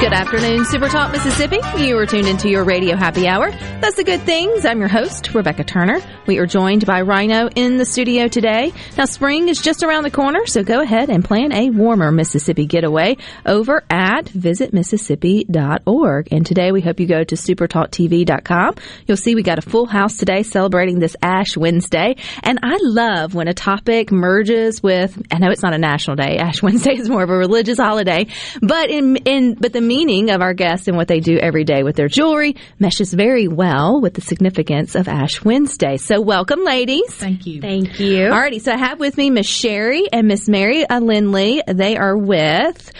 Good afternoon, Super Talk Mississippi. You are tuned into your radio happy hour. That's the good things. I'm your host, Rebecca Turner. We are joined by Rhino in the studio today. Now, spring is just around the corner, so go ahead and plan a warmer Mississippi getaway over at visitmississippi.org. And today we hope you go to supertalktv.com. You'll see we got a full house today celebrating this Ash Wednesday. And I love when a topic merges with, I know it's not a national day. Ash Wednesday is more of a religious holiday, but in, in, but the meaning of our guests and what they do every day with their jewelry meshes very well with the significance of Ash Wednesday. So welcome, ladies. Thank you. Thank you. Alrighty, so I have with me Miss Sherry and Miss Mary Lindley. They are with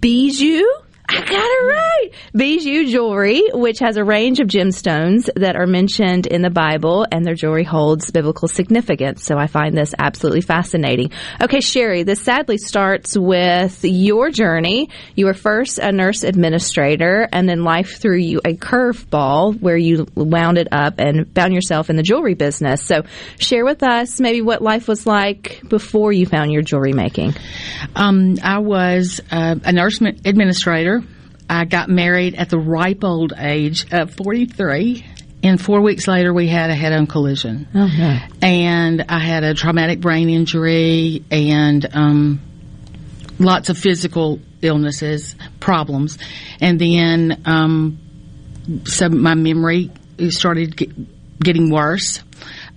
Bijou. I got it right. Bijou Jewelry, which has a range of gemstones that are mentioned in the Bible, and their jewelry holds biblical significance. So I find this absolutely fascinating. Okay, Sherry, this sadly starts with your journey. You were first a nurse administrator, and then life threw you a curveball where you wound it up and found yourself in the jewelry business. So share with us maybe what life was like before you found your jewelry making. Um, I was uh, a nurse administrator. I got married at the ripe old age of 43. And four weeks later, we had a head-on collision. And I had a traumatic brain injury and um, lots of physical illnesses, problems. And then um, so my memory started get, getting worse.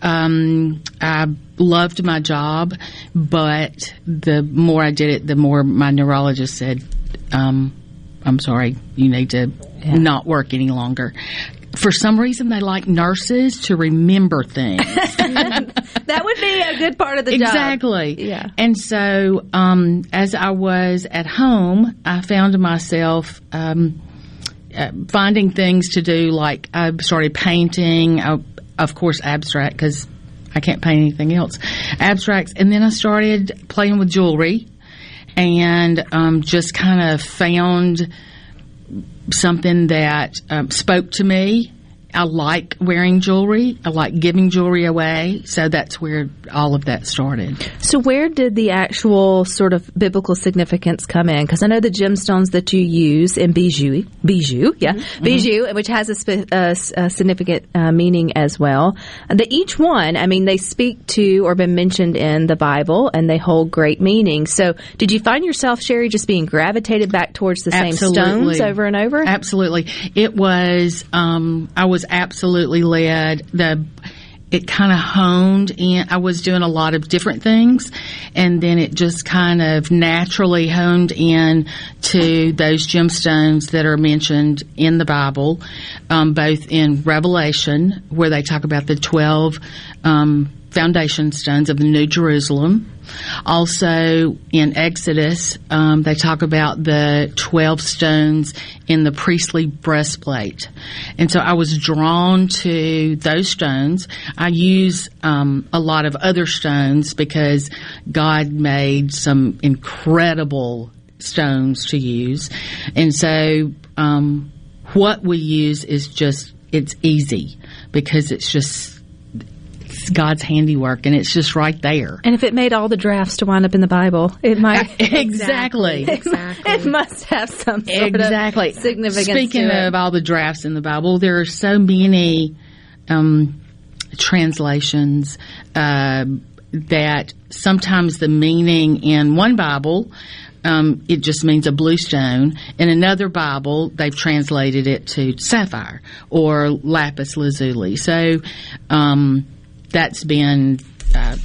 Um, I loved my job, but the more I did it, the more my neurologist said, um, "I'm sorry, you need to not work any longer." For some reason, they like nurses to remember things. That would be a good part of the job. Exactly. Yeah. And so, um, as I was at home, I found myself um, uh, finding things to do. Like I started painting, uh, of course, abstract because I can't paint anything else. Abstracts, and then I started playing with jewelry, and um, just kind of found something that um, spoke to me. I like wearing jewelry. I like giving jewelry away. So that's where all of that started. So, where did the actual sort of biblical significance come in? Because I know the gemstones that you use in bijou, bijou, yeah, bijou, which has a, spe- a s- a significant uh, meaning as well. That each one, I mean, they speak to or been mentioned in the Bible, and they hold great meaning. So, did you find yourself, Sherry, just being gravitated back towards the same stones over and over? Absolutely. It was, um, I was absolutely led. The, it kind of honed in. I was doing a lot of different things, and then it just kind of naturally honed in to those gemstones that are mentioned in the Bible, um, both in Revelation, where they talk about the 12 um, foundation stones of the New Jerusalem. Also in Exodus, um, they talk about the 12 stones in the priestly breastplate. And so I was drawn to those stones. I use um, a lot of other stones because God made some incredible stones to use. And so um, what we use is just, it's easy because it's just it's God's handiwork and it's just right there. and if it made all the drafts to wind up in the Bible, it might. Exactly. Exactly. It must have some sort exactly. of significance. Speaking to it. of all the drafts in the Bible, there are so many um, translations uh, that sometimes the meaning in one Bible. Um, it just means a blue stone. In another Bible, they've translated it to sapphire or lapis lazuli. So um, that's been uh,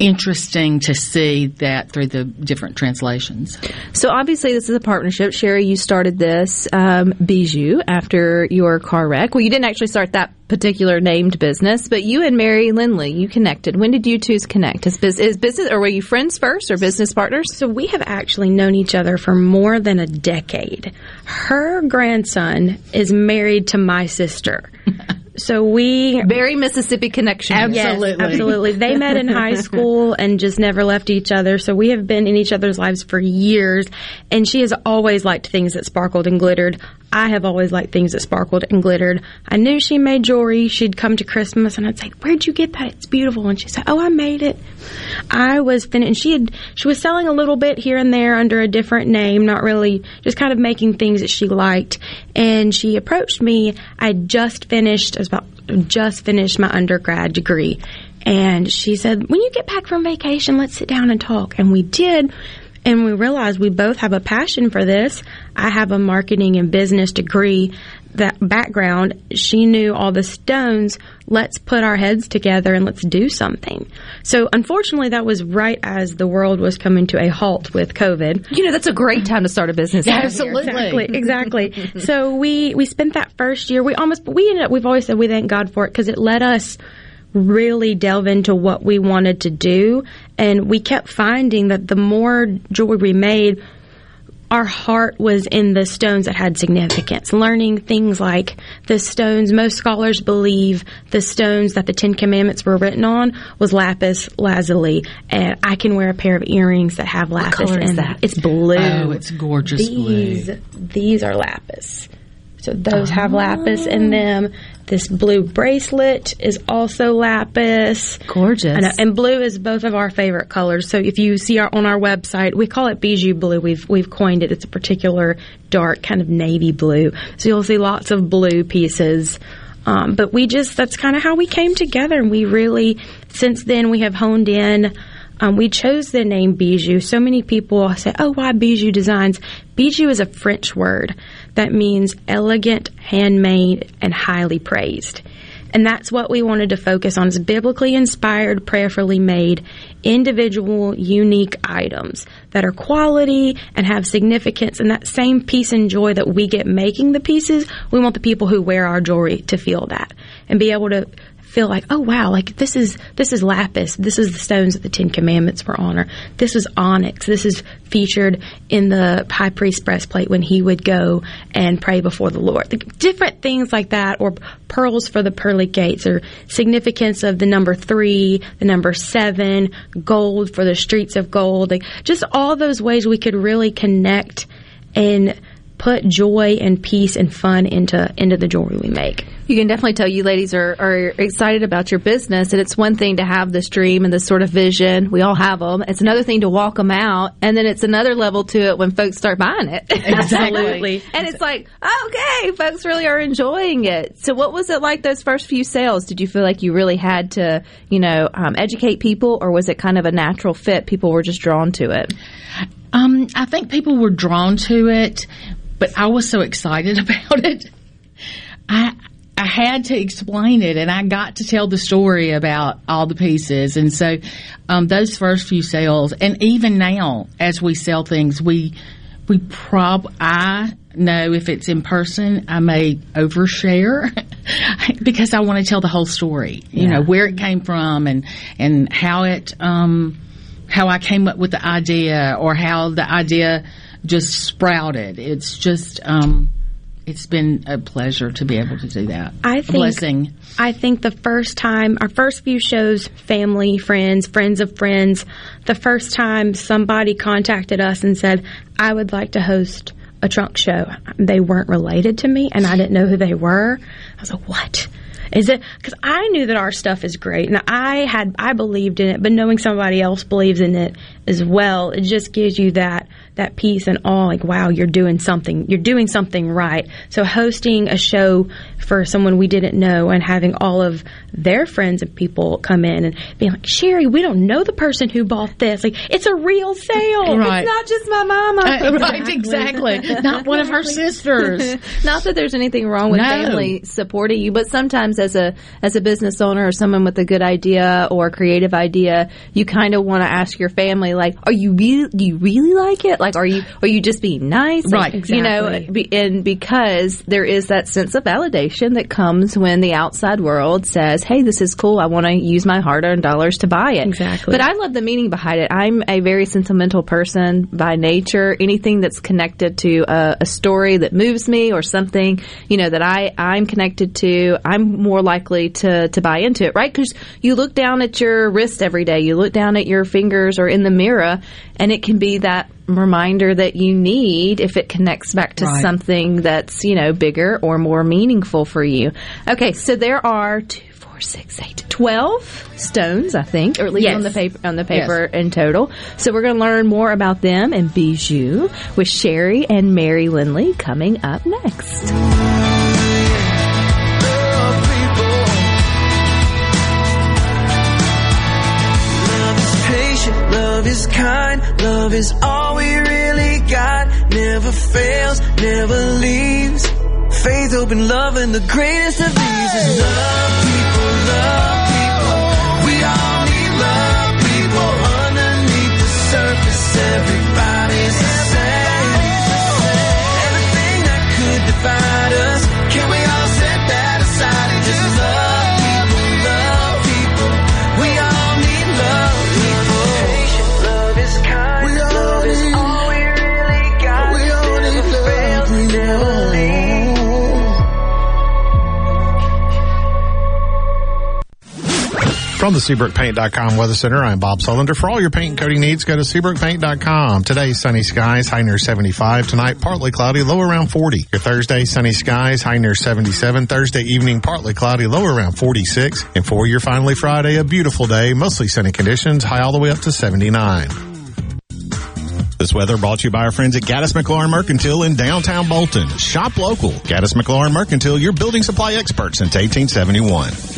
interesting to see that through the different translations. So obviously, this is a partnership. Sherry, you started this um, Bijou after your car wreck. Well, you didn't actually start that particular named business, but you and Mary Lindley, you connected. When did you two connect? Is, bus- is business, or were you friends first, or business partners? So we have actually known each other for more than a decade. Her grandson is married to my sister. So we Very Mississippi connection. Yes, absolutely. They met in high school and just never left each other. So we have been in each other's lives for years. And she has always liked things that sparkled and glittered. I have always liked things that sparkled and glittered. I knew she made jewelry. She'd come to Christmas and I'd say, "Where'd you get that? It's beautiful." And she'd say, "Oh, I made it." I was fin- and she had she was selling a little bit here and there under a different name, not really just kind of making things that she liked. And she approached me. I just finished, I was about just finished my undergrad degree. And she said, When you get back from vacation, let's sit down and talk. And we did. And we realized we both have a passion for this. I have a marketing and business degree that background. She knew all the stones. Let's put our heads together and let's do something. So unfortunately, that was right as the world was coming to a halt with COVID. You know, that's a great time to start a business. Exactly, exactly. so we we spent that first year. We almost we ended up. We've always said we thank God for it because it let us really delve into what we wanted to do, and we kept finding that the more jewelry we made, our heart was in the stones that had significance. Learning things like the stones, most scholars believe the stones that the Ten Commandments were written on was lapis lazuli. And I can wear a pair of earrings that have lapis color is in that? them. It's blue. Oh, it's gorgeous these, blue. These are lapis. So those have lapis in them. This blue bracelet is also lapis. Gorgeous. Know, and blue is both of our favorite colors. So if you see our on our website, we call it bijou blue. We've we've coined it. It's a particular dark kind of navy blue. So you'll see lots of blue pieces. Um, but we just that's kind of how we came together, and we really since then we have honed in. Um, we chose the name bijou. So many people say, "Oh, why bijou designs?" Bijou is a French word that means elegant, handmade, and highly praised. And that's what we wanted to focus on is biblically inspired, prayerfully made, individual, unique items that are quality and have significance and that same peace and joy that we get making the pieces, we want the people who wear our jewelry to feel that and be able to feel like, oh wow, like this is this is lapis, this is the stones that the Ten Commandments were on, or this is onyx, this is featured in the high priest breastplate when he would go and pray before the Lord. Different things like that, or pearls for the pearly gates, or significance of the number three, the number seven, gold for the streets of gold, like just all those ways we could really connect and put joy and peace and fun into into the jewelry we make. You can definitely tell you ladies are, are excited about your business, and it's one thing to have this dream and this sort of vision. We all have them. It's another thing to walk them out, and then it's another level to it when folks start buying it. Absolutely. and it's like, okay, folks really are enjoying it. So, what was it like those first few sales? Did you feel like you really had to, you know, um, educate people, or was it kind of a natural fit? People were just drawn to it. Um, I think people were drawn to it, but I was so excited about it. I I had to explain it, and I got to tell the story about all the pieces. And so, um, those first few sales, and even now, as we sell things, we we prob I know if it's in person, I may overshare because I want to tell the whole story. You know where it came from and and how it um, how I came up with the idea or how the idea just sprouted. It's just um, it's been a pleasure to be able to do that. I a think blessing. I think the first time, our first few shows, family, friends, friends of friends, the first time somebody contacted us and said, I would like to host a trunk show. They weren't related to me and I didn't know who they were. I was like, what? Is it because I knew that our stuff is great and I had I believed in it, but knowing somebody else believes in it as well, it just gives you that that peace and awe, like, wow, you're doing something, you're doing something right. So hosting a show for someone we didn't know and having all of their friends and people come in and being like, Sherry, we don't know the person who bought this. Like, it's a real sale. Right. It's not just my mama. Uh, right, exactly. Not one of her sisters. Not that there's anything wrong with No. family supporting you, but sometimes as a as a business owner or someone with a good idea or creative idea, you kind of want to ask your family, like, are you really do you really like it? Like, are you are you just being nice? Right, Like, You know, and because there is that sense of validation that comes when the outside world says, "Hey, this is cool. I want to use my hard-earned dollars to buy it." Exactly. But I love the meaning behind it. I'm a very sentimental person by nature. Anything that's connected to a, a story that moves me or something, you know, that I, I'm connected to, I'm more likely to, to buy into it, right? Because you look down at your wrist every day, you look down at your fingers or in the mirror, and it can be that reminder that you need if it connects back to Right. something that's, you know, bigger or more meaningful for you. Okay, so there are two, four, six, eight, twelve stones, I think, or at least Yes. on the paper on the paper in total. So we're going to learn more about them and bijou with Sherry and Mary Lindley coming up next. Is kind, love is all we really got. Never fails, never leaves. Faith, hope, and love, and the greatest of these is love people, love people. We all need love people. Underneath the surface, everybody's From the SeabrookPaint.com Weather Center, I'm Bob Sullender. For all your paint and coating needs, go to SeabrookPaint.com. Today, sunny skies, high near 75. Tonight, partly cloudy, low around 40. Your Thursday, sunny skies, high near 77. Thursday evening, partly cloudy, low around 46. And for your finally Friday, a beautiful day, mostly sunny conditions, high all the way up to 79. This weather brought to you by our friends at Gaddis McLaurin Mercantile in downtown Bolton. Shop local. Gaddis McLaurin Mercantile, your building supply expert since 1871.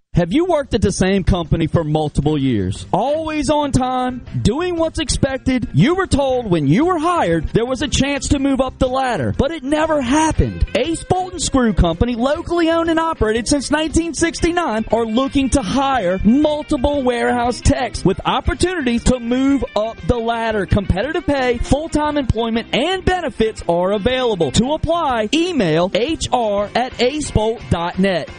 Have you worked at the same company for multiple years? Always on time, doing what's expected. You were told when you were hired there was a chance to move up the ladder, but it never happened. Ace Bolt and Screw Company, locally owned and operated since 1969, are looking to hire multiple warehouse techs with opportunities to move up the ladder. Competitive pay, full-time employment, and benefits are available. To apply, email hr at acebolt.net.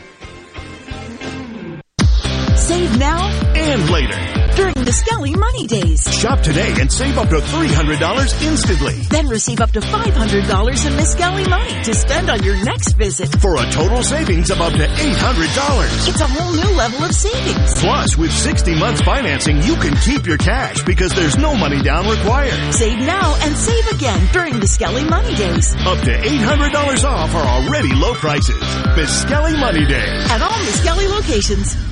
Save now and later. during the Skelly Money Days. Shop today and save up to $300 instantly Then receive up to $500 in Miskelly money to spend on your next visit. for a total savings of up to $800. It's a whole new level of savings. Plus, with 60 months financing, you can keep your cash because there's no money down required. Save now and save again during the Skelly Money Days Up to $800 off our already low prices. Miskelly Money Days. at all Miskelly locations.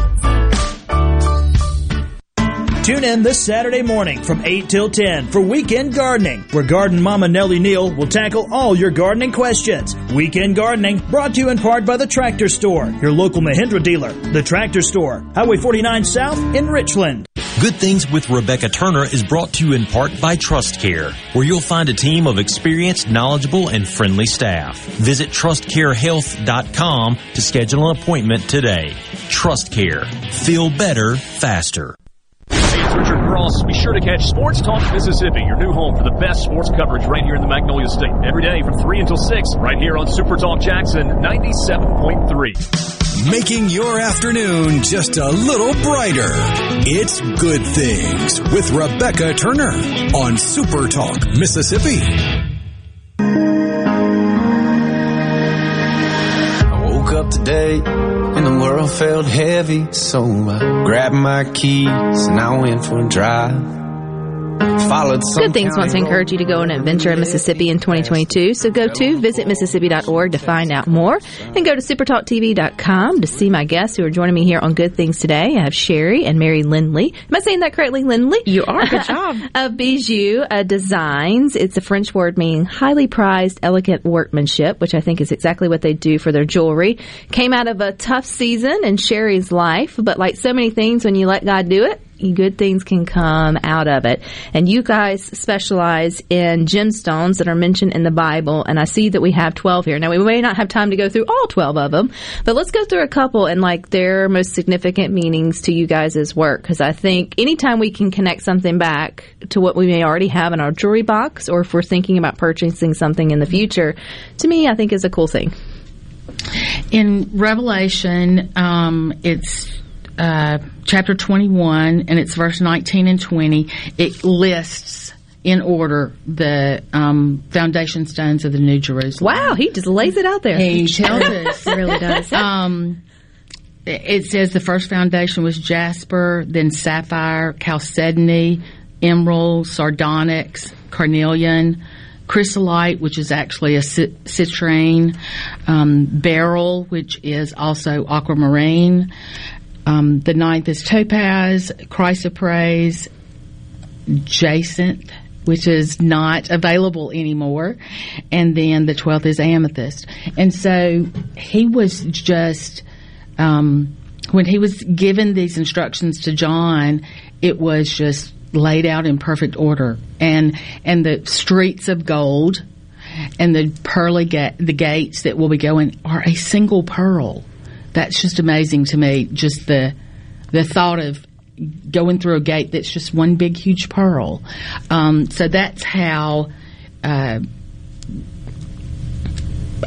Tune in this Saturday morning from 8 till 10 for Weekend Gardening, where Garden Mama Nellie Neal will tackle all your gardening questions. Weekend Gardening brought to you in part by the Tractor Store, your local Mahindra dealer. The Tractor Store, Highway 49 South in Richland. Good Things with Rebecca Turner is brought to you in part by Trust Care, where you'll find a team of experienced, knowledgeable, and friendly staff. Visit trustcarehealth.com to schedule an appointment today. Trust Care. Feel better, faster. Hey, it's Richard Cross. Be sure to catch Sports Talk Mississippi, your new home for the best sports coverage right here in the Magnolia State. Every day from 3 until 6, right here on Super Talk Jackson 97.3 making your afternoon just a little brighter. It's Good Things with Rebecca Turner on Super Talk, Mississippi. I woke up today and the world felt heavy, so I grabbed my keys and I went for a drive. Good Things wants to encourage you to go on an adventure in Mississippi in 2022. So go to visitmississippi.org to find out more and go to supertalktv.com to see my guests who are joining me here on Good Things today. I have Sherry and Mary Lindley. Am I saying that correctly, Lindley? You are. Good job. of Bijou uh, Designs. It's a French word meaning highly prized, elegant workmanship, which I think is exactly what they do for their jewelry. Came out of a tough season in Sherry's life, but like so many things, when you let God do it, good things can come out of it. And you guys specialize in gemstones that are mentioned in the Bible, and I see that we have 12 here. Now, we may not have time to go through all 12 of them, but let's go through a couple and like their most significant meanings to you guys' work, because I think anytime we can connect something back to what we may already have in our jewelry box, or if we're thinking about purchasing something in the future, to me, I think is a cool thing. In Revelation, um, it's uh, chapter 21, and it's verse 19 and 20. It lists in order the um, foundation stones of the New Jerusalem. Wow, he just lays it out there. He tells us. it really does. Um, it says the first foundation was jasper, then sapphire, chalcedony, emerald, sardonyx, carnelian, chrysolite, which is actually a citrine, um, beryl, which is also aquamarine, um, the ninth is topaz, chrysoprase, jacinth, which is not available anymore. And then the 12th is amethyst. And so he was just, um, when he was given these instructions to John, it was just laid out in perfect order. And, and the streets of gold and the pearly ga- the gates that will be going are a single pearl that's just amazing to me. Just the the thought of going through a gate that's just one big huge pearl. Um, so that's how. Uh,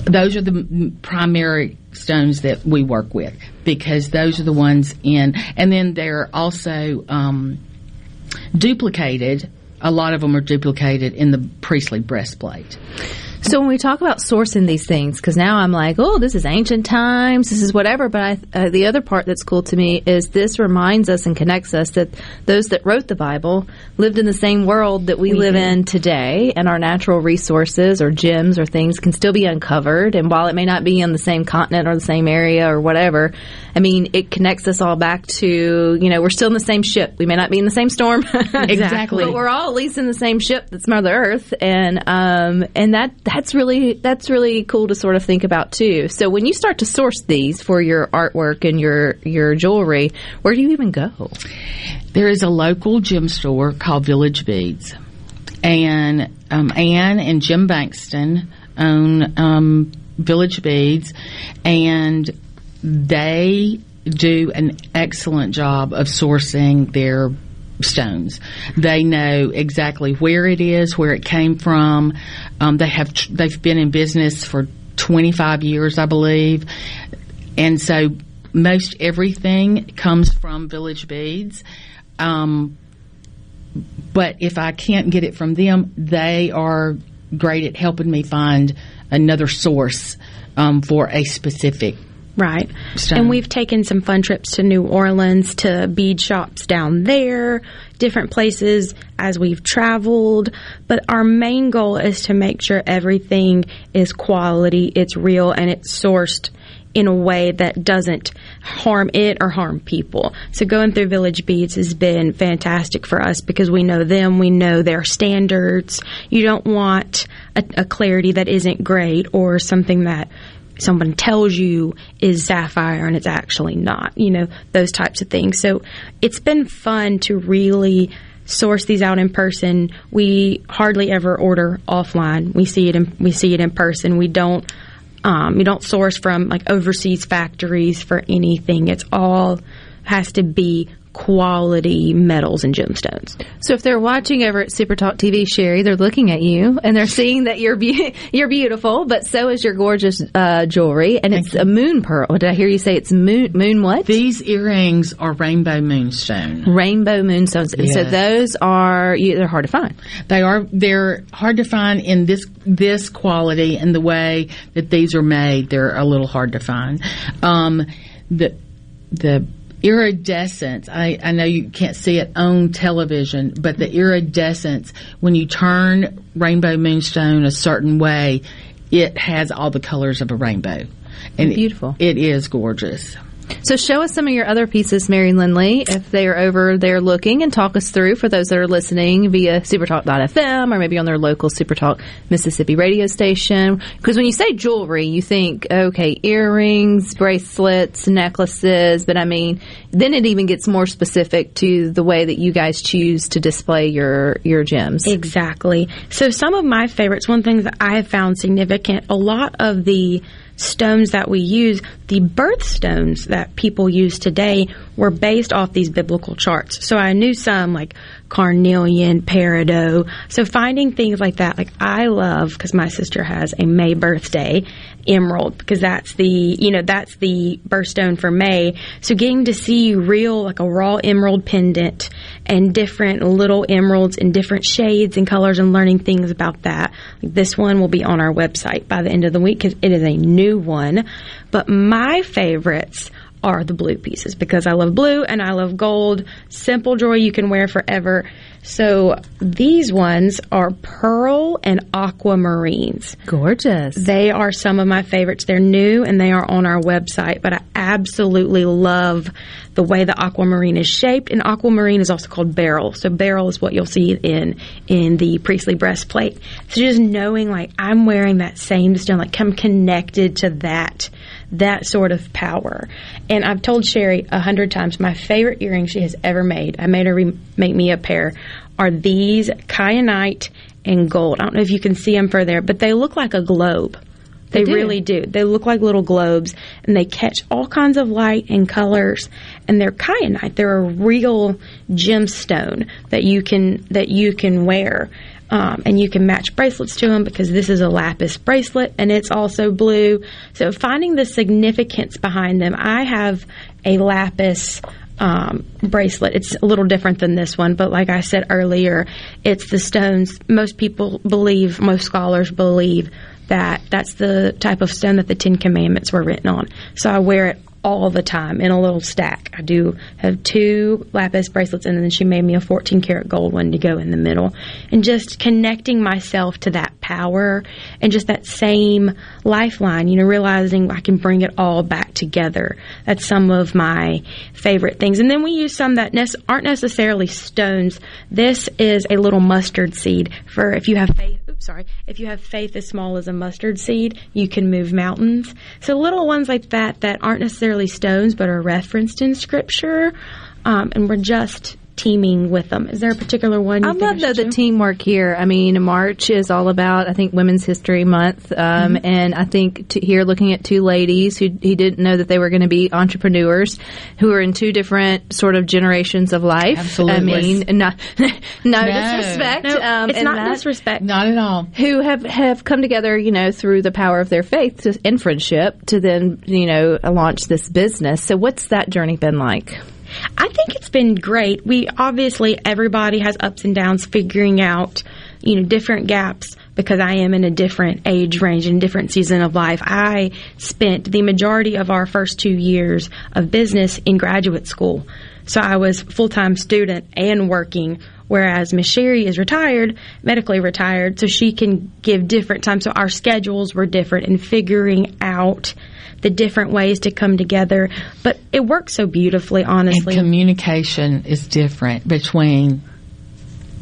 those are the primary stones that we work with because those are the ones in, and then they're also um, duplicated. A lot of them are duplicated in the priestly breastplate. So when we talk about sourcing these things, because now I'm like, oh, this is ancient times, this is whatever. But I, uh, the other part that's cool to me is this reminds us and connects us that those that wrote the Bible lived in the same world that we, we live in today, and our natural resources or gems or things can still be uncovered. And while it may not be in the same continent or the same area or whatever, I mean, it connects us all back to you know we're still in the same ship. We may not be in the same storm, exactly, but we're all at least in the same ship that's Mother Earth, and um, and that that's really that's really cool to sort of think about too. So when you start to source these for your artwork and your your jewelry, where do you even go? There is a local gem store called Village Beads, and um, Anne and Jim Bankston own um, Village Beads, and they do an excellent job of sourcing their stones. They know exactly where it is, where it came from. Um, they have they've been in business for 25 years, I believe, and so most everything comes from Village Beads. Um, but if I can't get it from them, they are great at helping me find another source um, for a specific Right. And we've taken some fun trips to New Orleans to bead shops down there, different places as we've traveled. But our main goal is to make sure everything is quality, it's real, and it's sourced in a way that doesn't harm it or harm people. So going through Village Beads has been fantastic for us because we know them, we know their standards. You don't want a, a clarity that isn't great or something that someone tells you is sapphire and it's actually not, you know, those types of things. So it's been fun to really source these out in person. We hardly ever order offline. We see it in, we see it in person. We don't um, we don't source from like overseas factories for anything. It's all has to be quality metals and gemstones. So if they're watching over at Super Talk TV, Sherry, they're looking at you and they're seeing that you're be- you're beautiful, but so is your gorgeous uh, jewelry, and it's a moon pearl. Did I hear you say it's moon moon what? These earrings are rainbow moonstone. Rainbow moonstones, and so those are you, they're hard to find. They are they're hard to find in this this quality and the way that these are made. They're a little hard to find. Um, the the iridescence. I, I know you can't see it on television, but the iridescence when you turn rainbow moonstone a certain way, it has all the colors of a rainbow. And it- Beautiful. it is gorgeous. So show us some of your other pieces, Mary Lindley, if they are over there looking, and talk us through for those that are listening via supertalk.fm or maybe on their local Supertalk Mississippi radio station. Because when you say jewelry, you think, okay, earrings, bracelets, necklaces, but I mean, then it even gets more specific to the way that you guys choose to display your, your gems. Exactly. So some of my favorites, one thing that I have found significant, a lot of the stones that we use, the birthstones that people use today were based off these biblical charts. So I knew some like carnelian, peridot. So finding things like that, like I love because my sister has a May birthday emerald because that's the you know that's the birthstone for May. So getting to see real like a raw emerald pendant and different little emeralds in different shades and colors and learning things about that. Like this one will be on our website by the end of the week because it is a new one. But my favorites are the blue pieces because I love blue and I love gold. Simple joy you can wear forever. So these ones are pearl and aquamarines. Gorgeous. They are some of my favorites. They're new and they are on our website, but I absolutely love the way the aquamarine is shaped. And aquamarine is also called beryl. So beryl is what you'll see in in the priestly breastplate. So just knowing like I'm wearing that same stone, like I'm connected to that that sort of power. And I've told Sherry a hundred times my favorite earrings she has ever made. I made her re- make me a pair. Are these kyanite and gold? I don't know if you can see them for there, but they look like a globe. They, They do. really do. They look like little globes, and they catch all kinds of light and colors. And they're kyanite. They're a real gemstone that you can that you can wear. Um, and you can match bracelets to them because this is a lapis bracelet and it's also blue. So finding the significance behind them, I have a lapis um, bracelet. It's a little different than this one, but like I said earlier, it's the stones. Most people believe, most scholars believe that that's the type of stone that the Ten Commandments were written on. So I wear it all the time in a little stack. I do have two lapis bracelets, and then she made me a 14 karat gold one to go in the middle. And just connecting myself to that power and just that same lifeline, you know, realizing I can bring it all back together. That's some of my favorite things. And then we use some that nec- aren't necessarily stones. This is a little mustard seed for if you have faith. Oops, sorry. If you have faith as small as a mustard seed, you can move mountains. So little ones like that that aren't necessarily stones but are referenced in scripture, um, and we're just teaming with them. Is there a particular one? You I love though the teamwork here. I mean, March is all about I think Women's History Month, um, Mm-hmm. and I think t- here looking at two ladies who he didn't know that they were going to be entrepreneurs, who are in two different sort of generations of life. Absolutely. I mean, not no, disrespect. No, um, it's not that. disrespect. Not at all. Who have have come together, you know, through the power of their faith to, and friendship to then, you know, launch this business. So, what's that journey been like? I think it's been great. We obviously everybody has ups and downs figuring out, you know, different gaps because I am in a different age range and different season of life. I spent the majority of our first 2 years of business in graduate school. So I was full-time student and working whereas Miss Sherry is retired, medically retired, so she can give different times. So our schedules were different and figuring out the different ways to come together. But it works so beautifully, honestly. And communication is different between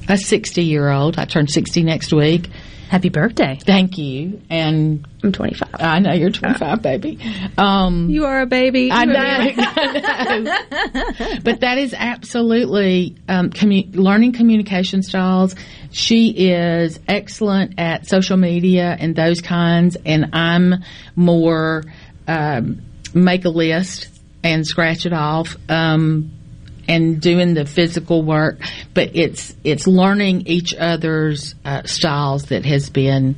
a 60 year old, I turn 60 next week, Happy birthday. Thank you. And I'm 25. I know you're 25, baby. Um, you are a baby. I know. I know. but that is absolutely um, commu- learning communication styles. She is excellent at social media and those kinds, and I'm more um, make a list and scratch it off. Um, and doing the physical work, but it's it's learning each other's uh, styles that has been.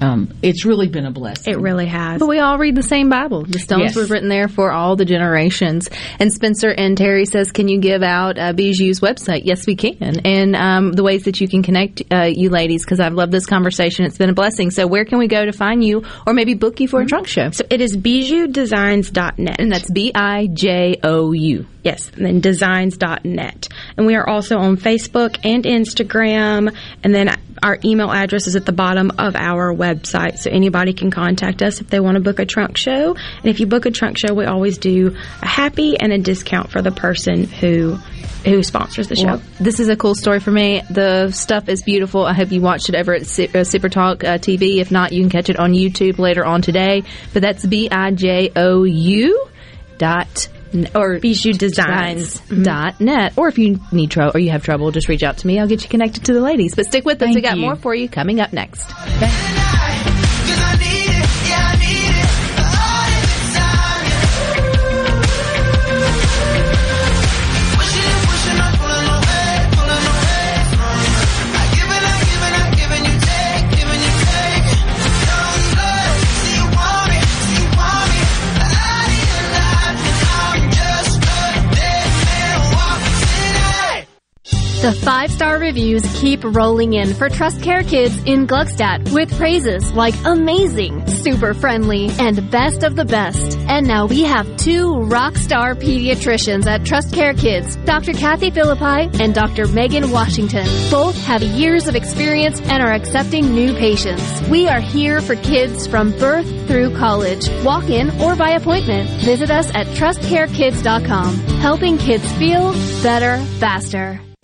Um, it's really been a blessing. It really has. But we all read the same Bible. The stones Yes. were written there for all the generations. And Spencer and Terry says, "Can you give out uh, Bijou's website?" Yes, we can. And um, the ways that you can connect uh, you ladies, because I've loved this conversation. It's been a blessing. So where can we go to find you, or maybe book you for a trunk show? So it is bijoudesigns.net. And that's B I J O U. Yes, and then designs.net. And we are also on Facebook and Instagram. And then our email address is at the bottom of our website. So anybody can contact us if they want to book a trunk show. And if you book a trunk show, we always do a happy and a discount for the person who who sponsors the show. Well, this is a cool story for me. The stuff is beautiful. I hope you watched it over at uh, Super Talk uh, TV. If not, you can catch it on YouTube later on today. But that's B I J O U dot or Bijou Designs. dot net. Or if you need trouble or you have trouble, just reach out to me. I'll get you connected to the ladies. But stick with us. We got you. more for you coming up next. The five star reviews keep rolling in for Trust Care Kids in Gluckstadt with praises like amazing, super friendly, and best of the best. And now we have two rock star pediatricians at Trust Care Kids, Dr. Kathy Philippi and Dr. Megan Washington. Both have years of experience and are accepting new patients. We are here for kids from birth through college. Walk in or by appointment. Visit us at trustcarekids.com, helping kids feel better faster.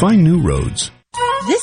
Find new roads.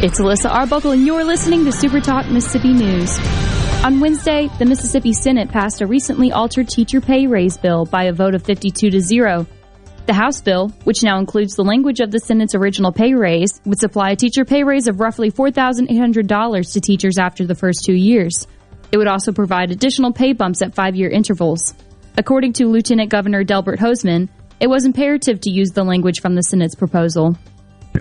It's Alyssa Arbuckle, and you're listening to Super Talk Mississippi News. On Wednesday, the Mississippi Senate passed a recently altered teacher pay raise bill by a vote of 52 to 0. The House bill, which now includes the language of the Senate's original pay raise, would supply a teacher pay raise of roughly $4,800 to teachers after the first two years. It would also provide additional pay bumps at five year intervals. According to Lieutenant Governor Delbert Hosemann, it was imperative to use the language from the Senate's proposal.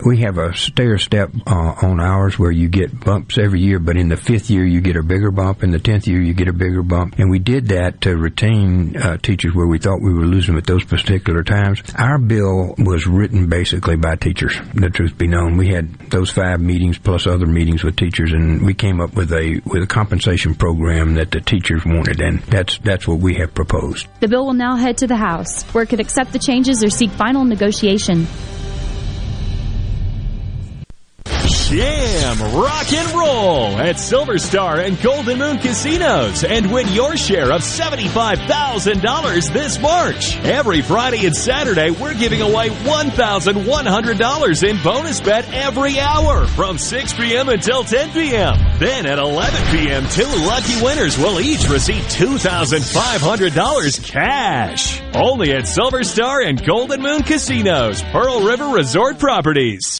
We have a stair step uh, on ours where you get bumps every year, but in the fifth year you get a bigger bump, in the tenth year you get a bigger bump, and we did that to retain uh, teachers where we thought we were losing them at those particular times. Our bill was written basically by teachers. The truth be known, we had those five meetings plus other meetings with teachers, and we came up with a with a compensation program that the teachers wanted, and that's that's what we have proposed. The bill will now head to the House, where it could accept the changes or seek final negotiation. Jam, rock and roll at Silver Star and Golden Moon Casinos and win your share of $75,000 this March. Every Friday and Saturday, we're giving away $1,100 in bonus bet every hour from 6 p.m. until 10 p.m. Then at 11 p.m., two lucky winners will each receive $2,500 cash. Only at Silver Star and Golden Moon Casinos, Pearl River Resort Properties.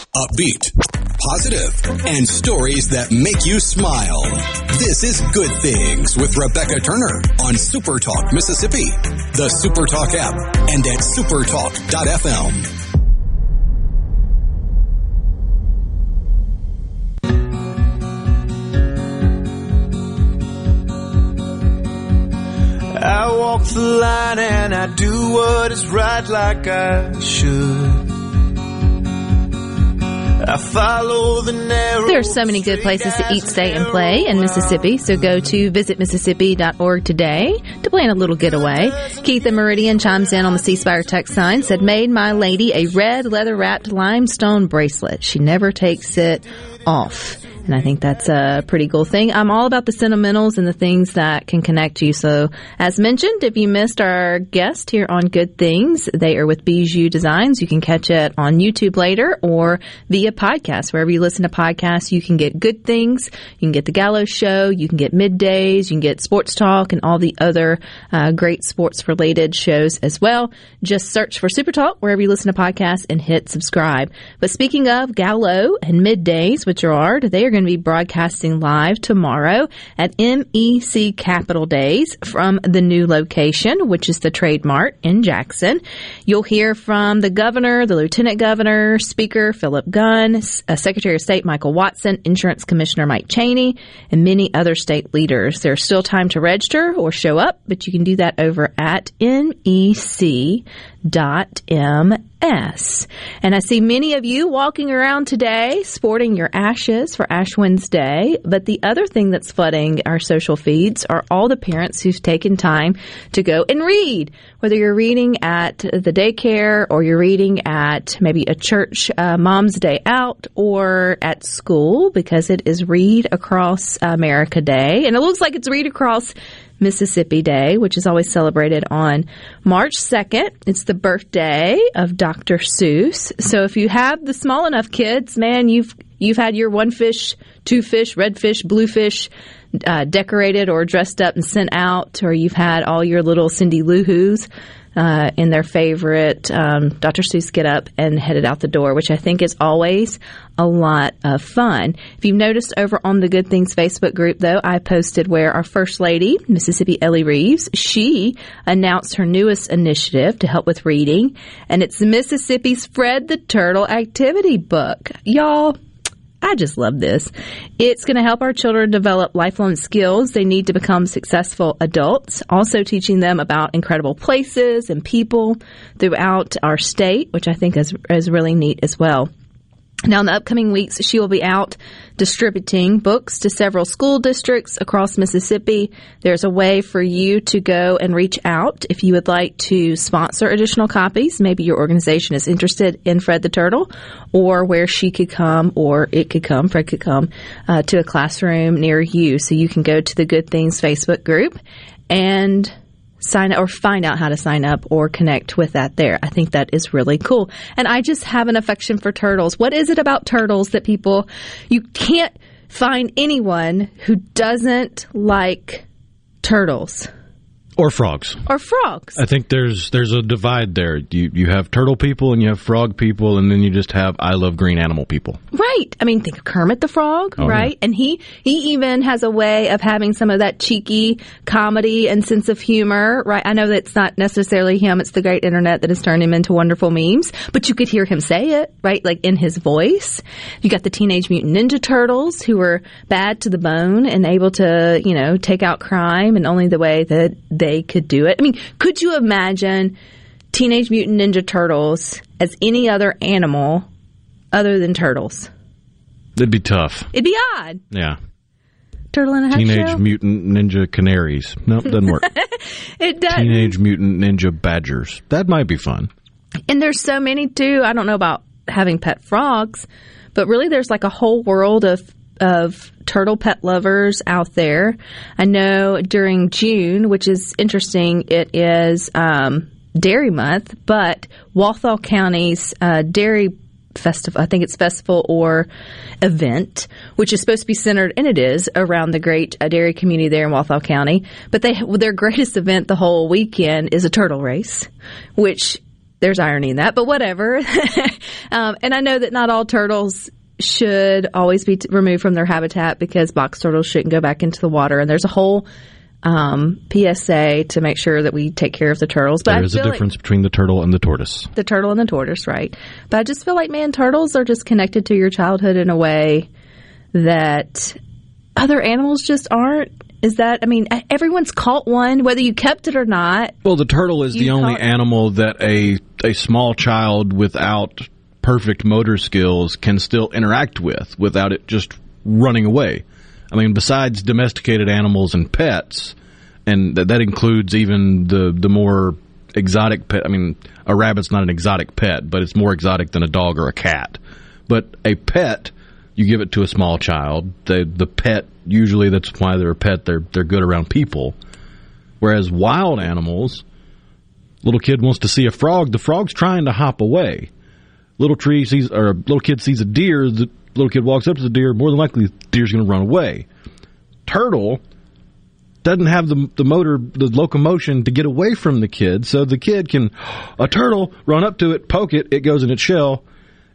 Upbeat, positive, and stories that make you smile. This is Good Things with Rebecca Turner on Super Talk Mississippi, the Super Talk app, and at supertalk.fm. I walk the line and I do what is right like I should. I follow the narrow. There are so many good places to eat, stay, and play in Mississippi. So go to visitmississippi.org today to plan a little getaway. Keith and Meridian chimes in on the C Spire text sign, said, made my lady a red leather wrapped limestone bracelet. She never takes it off. And I think that's a pretty cool thing. I'm all about the sentimentals and the things that can connect you. So, as mentioned, if you missed our guest here on Good Things, they are with Bijou Designs. You can catch it on YouTube later or via podcast. Wherever you listen to podcasts, you can get Good Things. You can get The Gallo Show. You can get Middays. You can get Sports Talk and all the other uh, great sports related shows as well. Just search for Super Talk wherever you listen to podcasts and hit subscribe. But speaking of Gallo and Middays, which are they are going to be broadcasting live tomorrow at MEC Capital Days from the new location, which is the Trade Mart in Jackson. You'll hear from the governor, the lieutenant governor, speaker Philip Gunn, uh, Secretary of State Michael Watson, Insurance Commissioner Mike Chaney, and many other state leaders. There's still time to register or show up, but you can do that over at MEC dot ms. And I see many of you walking around today sporting your ashes for Ash Wednesday. But the other thing that's flooding our social feeds are all the parents who've taken time to go and read. Whether you're reading at the daycare or you're reading at maybe a church uh, mom's day out or at school because it is Read Across America Day. And it looks like it's Read Across Mississippi Day, which is always celebrated on March 2nd. It's the birthday of Dr. Seuss. So if you have the small enough kids, man, you've you've had your one fish, two fish, red fish, blue fish uh, decorated or dressed up and sent out, or you've had all your little Cindy Lou Who's. Uh, in their favorite um, Dr. Seuss get up and headed out the door, which I think is always a lot of fun. If you've noticed over on the Good Things Facebook group, though, I posted where our First Lady, Mississippi Elee Reeves, she announced her newest initiative to help with reading, and it's the Mississippi's Fred the Turtle activity book. Y'all, I just love this. It's going to help our children develop lifelong skills they need to become successful adults, also teaching them about incredible places and people throughout our state, which I think is, is really neat as well. Now, in the upcoming weeks, she will be out distributing books to several school districts across Mississippi. There's a way for you to go and reach out if you would like to sponsor additional copies. Maybe your organization is interested in Fred the Turtle, or where she could come, or it could come, Fred could come uh, to a classroom near you. So you can go to the Good Things Facebook group and sign up or find out how to sign up or connect with that there. I think that is really cool. And I just have an affection for turtles. What is it about turtles that people, you can't find anyone who doesn't like turtles? Or frogs. Or frogs. I think there's there's a divide there. You you have turtle people and you have frog people and then you just have I love green animal people. Right. I mean, think of Kermit the Frog, Oh, right? yeah. And he he even has a way of having some of that cheeky comedy and sense of humor, right? I know that's not necessarily him; it's the great internet that has turned him into wonderful memes. But you could hear him say it, right? Like in his voice. You got the Teenage Mutant Ninja Turtles, who were bad to the bone and able to, you know, take out crime in only the way that they could do it. I mean, could you imagine Teenage Mutant Ninja Turtles as any other animal other than turtles? It'd be tough. It'd be odd. Yeah. Turtle in a Hat Teenage show. Mutant Ninja Canaries. Nope, doesn't work. it does. Teenage Mutant Ninja Badgers. That might be fun. And there's so many too. I don't know about having pet frogs, but really there's like a whole world of of turtle pet lovers out there. I know during June, which is interesting, it is um, Dairy Month, but Walthall County's uh, Dairy Festival, I think it's festival or event, which is supposed to be centered, and it is, around the great uh, dairy community there in Walthall County. But they their greatest event the whole weekend is a turtle race, which there's irony in that, but whatever. um, and I know that not all turtles should always be t- removed from their habitat because box turtles shouldn't go back into the water. And there's a whole um, PSA to make sure that we take care of the turtles. But There I is a feel like- difference between the turtle and the tortoise. the turtle and the tortoise, right? But I just feel like, man, turtles are just connected to your childhood in a way that other animals just aren't. Is that, I mean, everyone's caught one, whether you kept it or not. Well, the turtle is the only caught- animal that a a small child without perfect motor skills can still interact with without it just running away. I mean, besides domesticated animals and pets, and th- that includes even the the more exotic pet. I mean, a rabbit's not an exotic pet, but it's more exotic than a dog or a cat. But a pet, you give it to a small child. The the pet usually that's why they're a pet. They're they're good around people. Whereas wild animals, little kid wants to see a frog. The frog's trying to hop away. Little tree sees or little kid sees a deer. The little kid walks up to the deer. More than likely, the deer's going to run away. Turtle doesn't have the the motor, the locomotion to get away from the kid. So the kid can a turtle run up to it, poke it, it goes in its shell,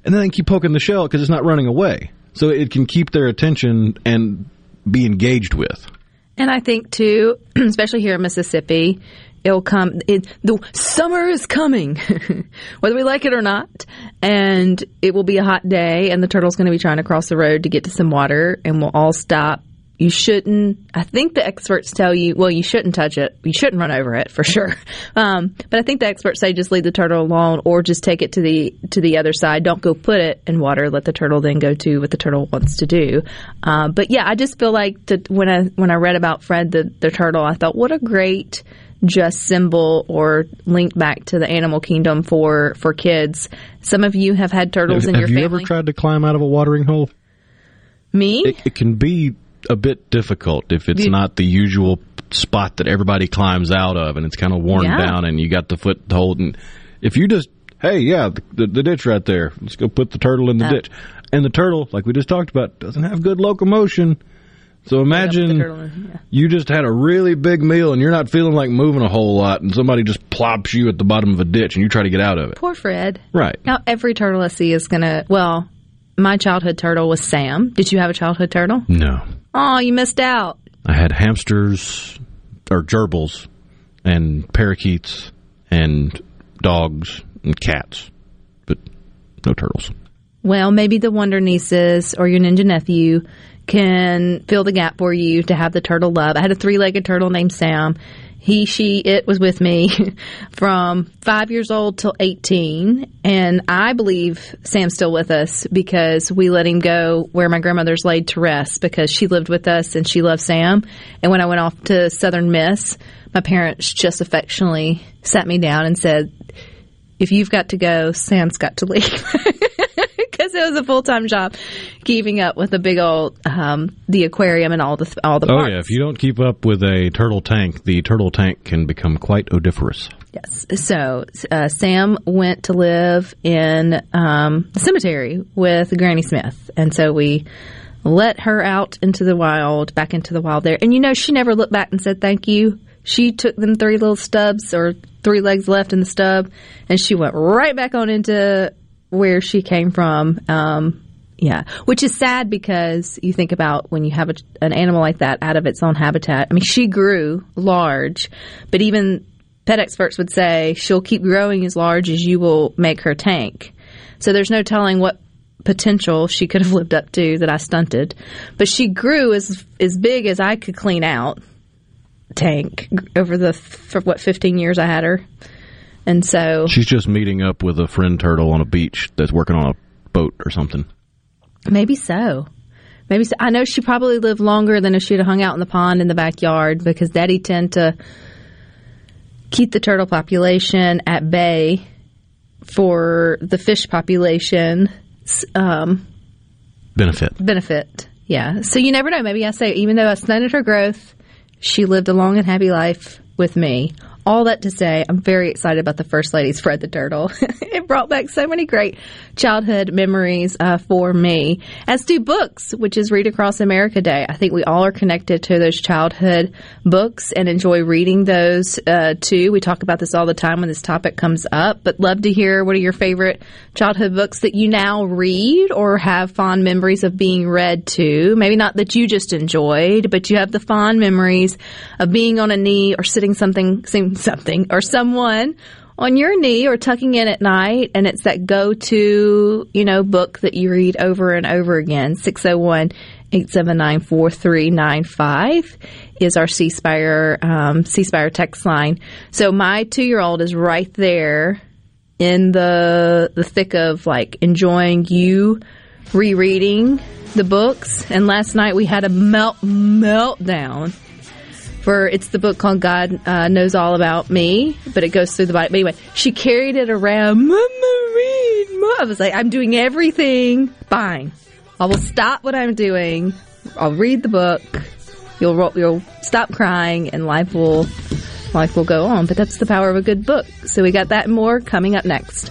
and then keep poking the shell because it's not running away. So it can keep their attention and be engaged with. And I think too, especially here in Mississippi, it'll come. It, the summer is coming, whether we like it or not, and it will be a hot day, and the turtle's going to be trying to cross the road to get to some water, and we'll all stop. You shouldn't. I think the experts tell you, well, you shouldn't touch it. You shouldn't run over it for sure. Um, but I think the experts say just leave the turtle alone, or just take it to the to the other side. Don't go put it in water. Let the turtle then go to what the turtle wants to do. Um, but yeah, I just feel like to, when I when I read about Fred the the turtle, I thought what a great just symbol or link back to the animal kingdom for for kids. Some of you have had turtles have in have your you family. ever tried to climb out of a watering hole? Me? It, it can be a bit difficult if it's You- not the usual spot that everybody climbs out of, and it's kind of worn Yeah. down, and you got the foothold. And if you just, hey, yeah, the, the, the ditch right there, let's go put the turtle in the Oh. ditch, and the turtle, like we just talked about, doesn't have good locomotion. So imagine you just had a really big meal and you're not feeling like moving a whole lot, and somebody just plops you at the bottom of a ditch and you try to get out of it. Poor Fred. Right. Now every turtle I see is gonna. Well, my childhood turtle was Sam. Did you have a childhood turtle? No. Oh, you missed out. I had hamsters or gerbils and parakeets and dogs and cats, but no turtles. Well, maybe the Wonder Nieces or your Ninja Nephew can fill the gap for you to have the turtle love. I had a three legged turtle named Sam. He, she, it was with me from five years old till 18. And I believe Sam's still with us because we let him go where my grandmother's laid to rest because she lived with us and she loved Sam. And when I went off to Southern Miss, my parents just affectionately sat me down and said, if you've got to go, Sam's got to leave. Because it was a full time job, keeping up with the big old um, the aquarium and all the all the. Oh yeah, if you don't keep up with a turtle tank, the turtle tank can become quite odoriferous. Yes. So uh, Sam went to live in um, the cemetery with Granny Smith, and so we let her out into the wild, back into the wild there. And you know, she never looked back and said thank you. She took them three little stubs or three legs left in the stub, and she went right back on into where she came from. Um, yeah, which is sad because you think about when you have a, an animal like that out of its own habitat. I mean, she grew large, but even pet experts would say she'll keep growing as large as you will make her tank. So there's no telling what potential she could have lived up to that I stunted. But she grew as as big as I could clean out tank over the what 15 years I had her. And so She's just meeting up with a friend turtle on a beach that's working on a boat or something. Maybe so. Maybe so. I know she probably lived longer than if she'd have hung out in the pond in the backyard because Daddy tend to keep the turtle population at bay for the fish population um, benefit. Benefit, yeah. So you never know. Maybe I say, even though I stunted her growth, she lived a long and happy life with me. All that to say, I'm very excited about the First Lady's Fred the Turtle. it brought back so many great childhood memories uh, for me, as do books, which is Read Across America Day. I think we all are connected to those childhood books and enjoy reading those uh, too. We talk about this all the time when this topic comes up, but love to hear what are your favorite childhood books that you now read or have fond memories of being read to. Maybe not that you just enjoyed, but you have the fond memories of being on a knee or sitting something, something or someone on your knee or tucking in at night and it's that go-to, you know, book that you read over and over again. 601 879 4395 is our C Spire, um, text line. So my two year old is right there in the, the thick of like enjoying you rereading the books. And last night we had a melt, meltdown for it's the book called God uh, Knows All About Me, but it goes through the Bible. But anyway, she carried it around. Mama, read. Mama. I was like, I'm doing everything. Fine. I will stop what I'm doing. I'll read the book. You'll you'll stop crying, and life will life will go on. But that's the power of a good book. So we got that and more coming up next.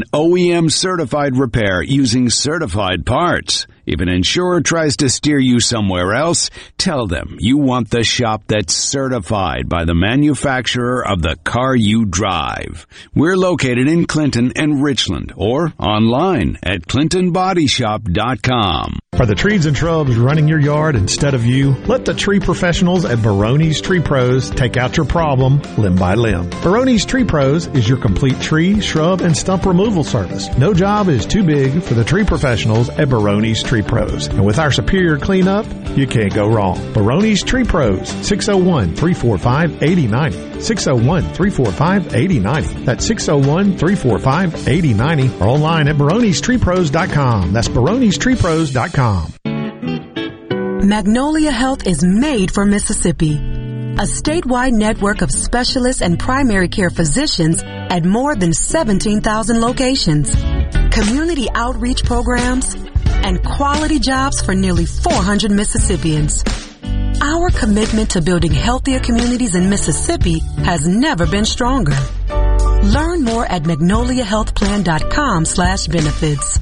OEM certified repair using certified parts? If an insurer tries to steer you somewhere else, tell them you want the shop that's certified by the manufacturer of the car you drive. We're located in Clinton and Richland or online at clintonbodyshop.com. Are the trees and shrubs running your yard instead of you? Let the tree professionals at Barone's Tree Pros take out your problem limb by limb. Barone's Tree Pros is your complete tree, shrub, and stump removal service. No job is too big for the tree professionals at Barone's Tree Pros. And with our superior cleanup, you can't go wrong. Barone's Tree Pros, 601-345-8090. 601-345-8090. That's 601-345-8090 or online at baronestreepros.com. That's baronestreepros.com. Magnolia Health is made for Mississippi. A statewide network of specialists and primary care physicians at more than 17,000 locations. Community outreach programs and quality jobs for nearly 400 Mississippians. Our commitment to building healthier communities in Mississippi has never been stronger. Learn more at magnoliahealthplan.com slash benefits.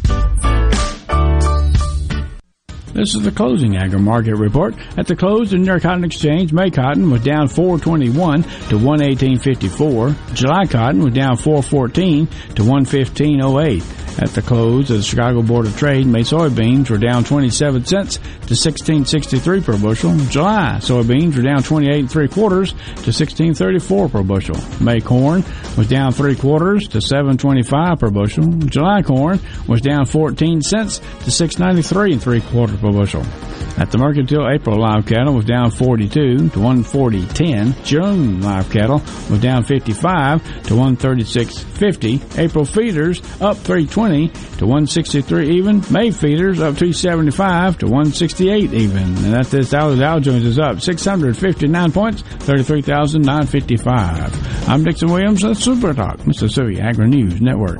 This is the closing agri market report. At the close, the New York Cotton Exchange, May cotton was down 421 to 118.54. July cotton was down 414 to 115.08. At the close of the Chicago Board of Trade, May soybeans were down 27 cents to 16.63 per bushel. July soybeans were down 28 and three quarters to 16.34 per bushel. May corn was down three quarters to 7.25 per bushel. July corn was down 14 cents to 6.93 and three quarters per bushel. At the Mercantile, April live cattle was down 42 to 140.10. June live cattle was down 55 to 136.50. April feeders up 320 to 163 even. May feeders up 275 to 168 even. And that's this Dow, Dow Jones is up 659 points, 33,955. I'm Dixon Williams at Super Talk, Mississippi Agri News Network.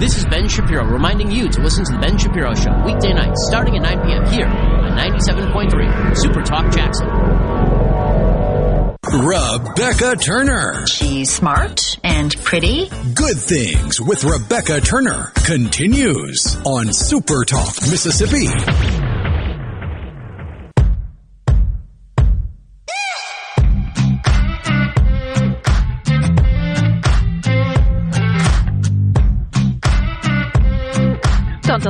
This is Ben Shapiro reminding you to listen to The Ben Shapiro Show weekday nights starting at 9 p.m. here on 97.3 Super Talk Jackson. Rebecca Turner. She's smart and pretty. Good Things with Rebecca Turner continues on Super Talk Mississippi.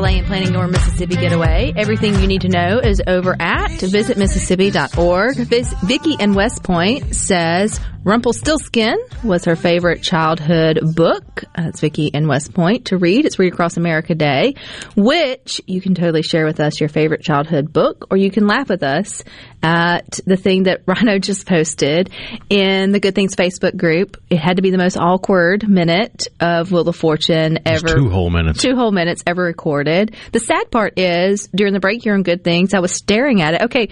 Delay in planning your Mississippi getaway. Everything you need to know is over at visitmississippi.org. Vis- Vicky in West Point says Rumpelstiltskin was her favorite childhood book. Uh, That's Vicky in West Point to read. It's Read Across America Day, which you can totally share with us your favorite childhood book, or you can laugh with us at the thing that Rhino just posted in the Good Things Facebook group. It had to be the most awkward minute of Wheel of Fortune ever. Two whole minutes. Two whole minutes ever recorded. The sad part is during the break here on Good Things, I was staring at it. Okay.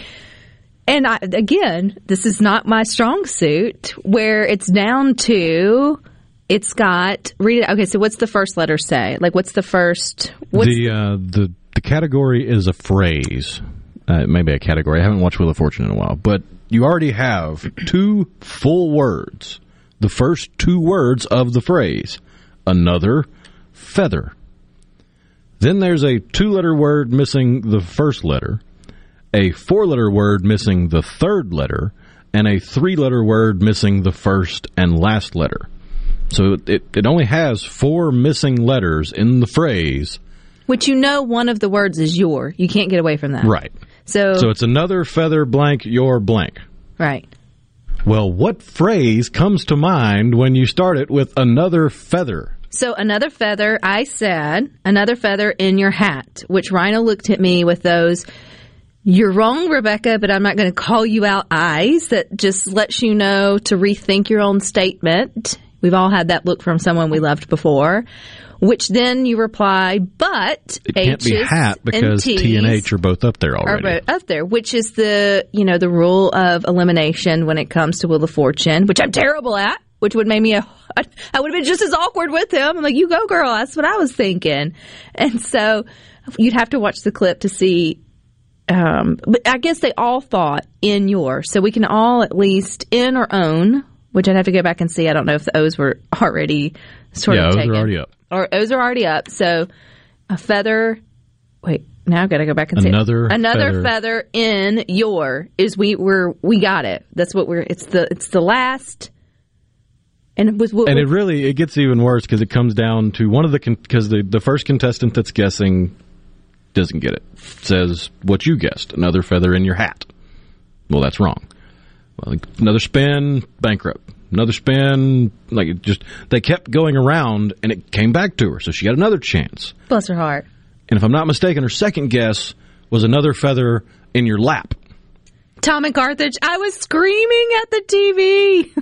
And I, again, this is not my strong suit where it's down to, it's got, read it. Okay. So what's the first letter say? Like what's the first, what's, the uh, the the category is a phrase. Uh, maybe a category. I haven't watched Wheel of Fortune in a while, but you already have two full words. The first two words of the phrase. Another feather. Then there's a two-letter word missing the first letter, a four-letter word missing the third letter, and a three-letter word missing the first and last letter. So it, it only has four missing letters in the phrase. Which you know one of the words is your. You can't get away from that. Right. So, So it's another feather blank your blank. right. Well, what phrase comes to mind when you start it with another feather? So another feather, I said, another feather in your hat, which Rhino looked at me with those, you're wrong, Rebecca, but I'm not going to call you out eyes that just lets you know to rethink your own statement. We've all had that look from someone we loved before, which then you reply, but It can't be hat because and T and H are both up there already. are both up there, which is the you know the rule of elimination when it comes to Wheel of Fortune, which I'm terrible at. Which would make me a, I would have been just as awkward with him. I'm like, you go, girl. That's what I was thinking. And so you'd have to watch the clip to see. Um, but I guess they all thought in your, so we can all at least in or own, which I'd have to go back and see. I don't know if the O's were already sort Yeah, of O's are already up. Or O's are already up. So a feather. Wait, now I've got to go back and see. Another another feather. feather in your is we we're we got it. That's what we're. It's the it's the last. And with what and it really it gets even worse because it comes down to one of the because the the first contestant that's guessing doesn't get it. Says what you guessed, another feather in your hat. Well, that's wrong. Well, another spin, bankrupt. Another spin, like it just they kept going around, and it came back to her, so she got another chance. bless her heart. And if I'm not mistaken, her second guess was another feather in your lap. Tom and Carthage, I was screaming at the TV,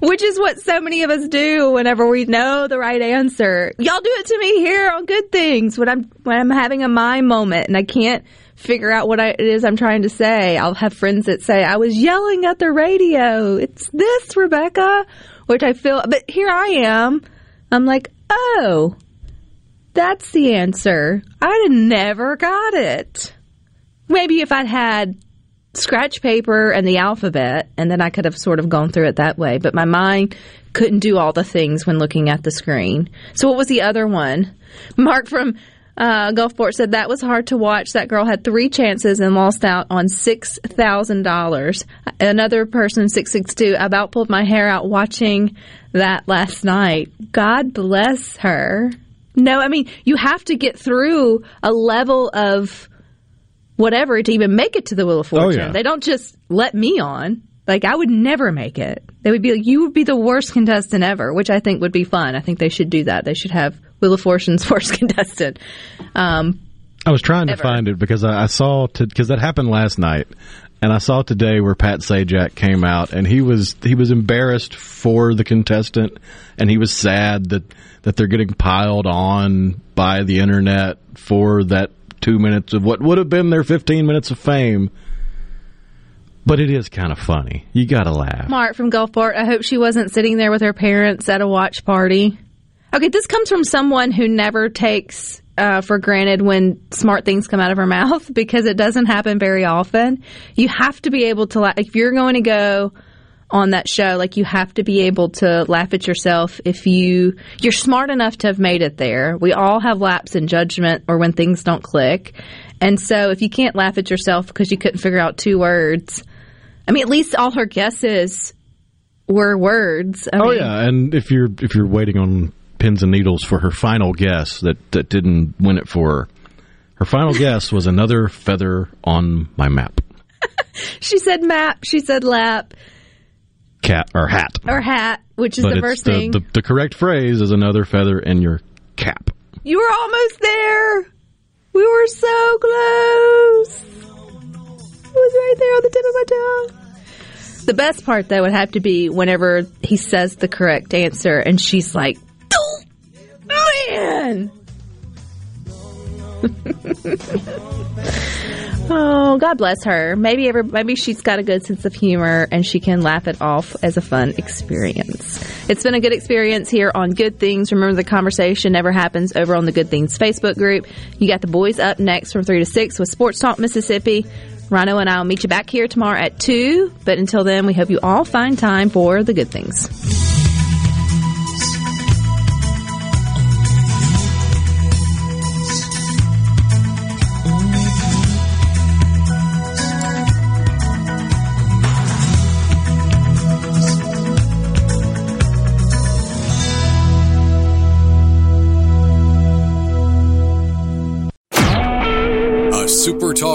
which is what so many of us do whenever we know the right answer. Y'all do it to me here on Good Things when I'm when I'm having a my moment and I can't figure out what I, it is I'm trying to say. I'll have friends that say I was yelling at the radio. It's this, Rebecca, which I feel. But here I am. I'm like, oh, that's the answer. I never got it. Maybe if I'd had scratch paper and the alphabet, and then I could have sort of gone through it that way. But my mind couldn't do all the things when looking at the screen. So what was the other one? Mark from uh, Gulfport said that was hard to watch. That girl had three chances and lost out on six thousand dollars. Another person, six six two, about pulled my hair out watching that last night. God bless her. No, I mean you have to get through a level of whatever to even make it to the Wheel of Oh, Fortune. yeah. They don't just let me on. Like I would never make it. They would be like, you would be the worst contestant ever, which I think would be fun. I think they should do that. They should have Wheel of Fortune's worst contestant. Um, I was trying to find it because I, I saw because that happened last night, and I saw today where Pat Sajak came out and he was he was embarrassed for the contestant, and he was sad that that they're getting piled on by the internet for that two minutes of what would have been their fifteen minutes of fame. But it is kind of funny. You got to laugh. Mark from Gulfport. I hope she wasn't sitting there with her parents at a watch party. Okay, this comes from someone who never takes uh, for granted when smart things come out of her mouth because it doesn't happen very often. You have to be able to laugh. If you're going to go on that show, like you have to be able to laugh at yourself if you you're smart enough to have made it there. We all have laps in judgment or when things don't click. And so if you can't laugh at yourself because you couldn't figure out two words, I mean, at least all her guesses were words. I oh mean, yeah, and if you're if you're waiting on pins and needles for her final guess that that didn't win it for her, her final guess was another feather on my map. She said map. She said lap Cat or hat. or hat, which is but the first the, thing. the the correct phrase is another feather in your cap. You were almost there. We were so close. It was right there on the tip of my tongue. The best part, though, would have to be whenever he says the correct answer and she's like, "Oh, man. oh, God bless her. Maybe every, maybe she's got a good sense of humor and she can laugh it off as a fun experience. It's been a good experience here on Good Things. Remember, the conversation never happens over on the Good Things Facebook group. You got the boys up next from 3 to 6 with Sports Talk Mississippi. Rhino and I will meet you back here tomorrow at 2. But until then, we hope you all find time for the good things.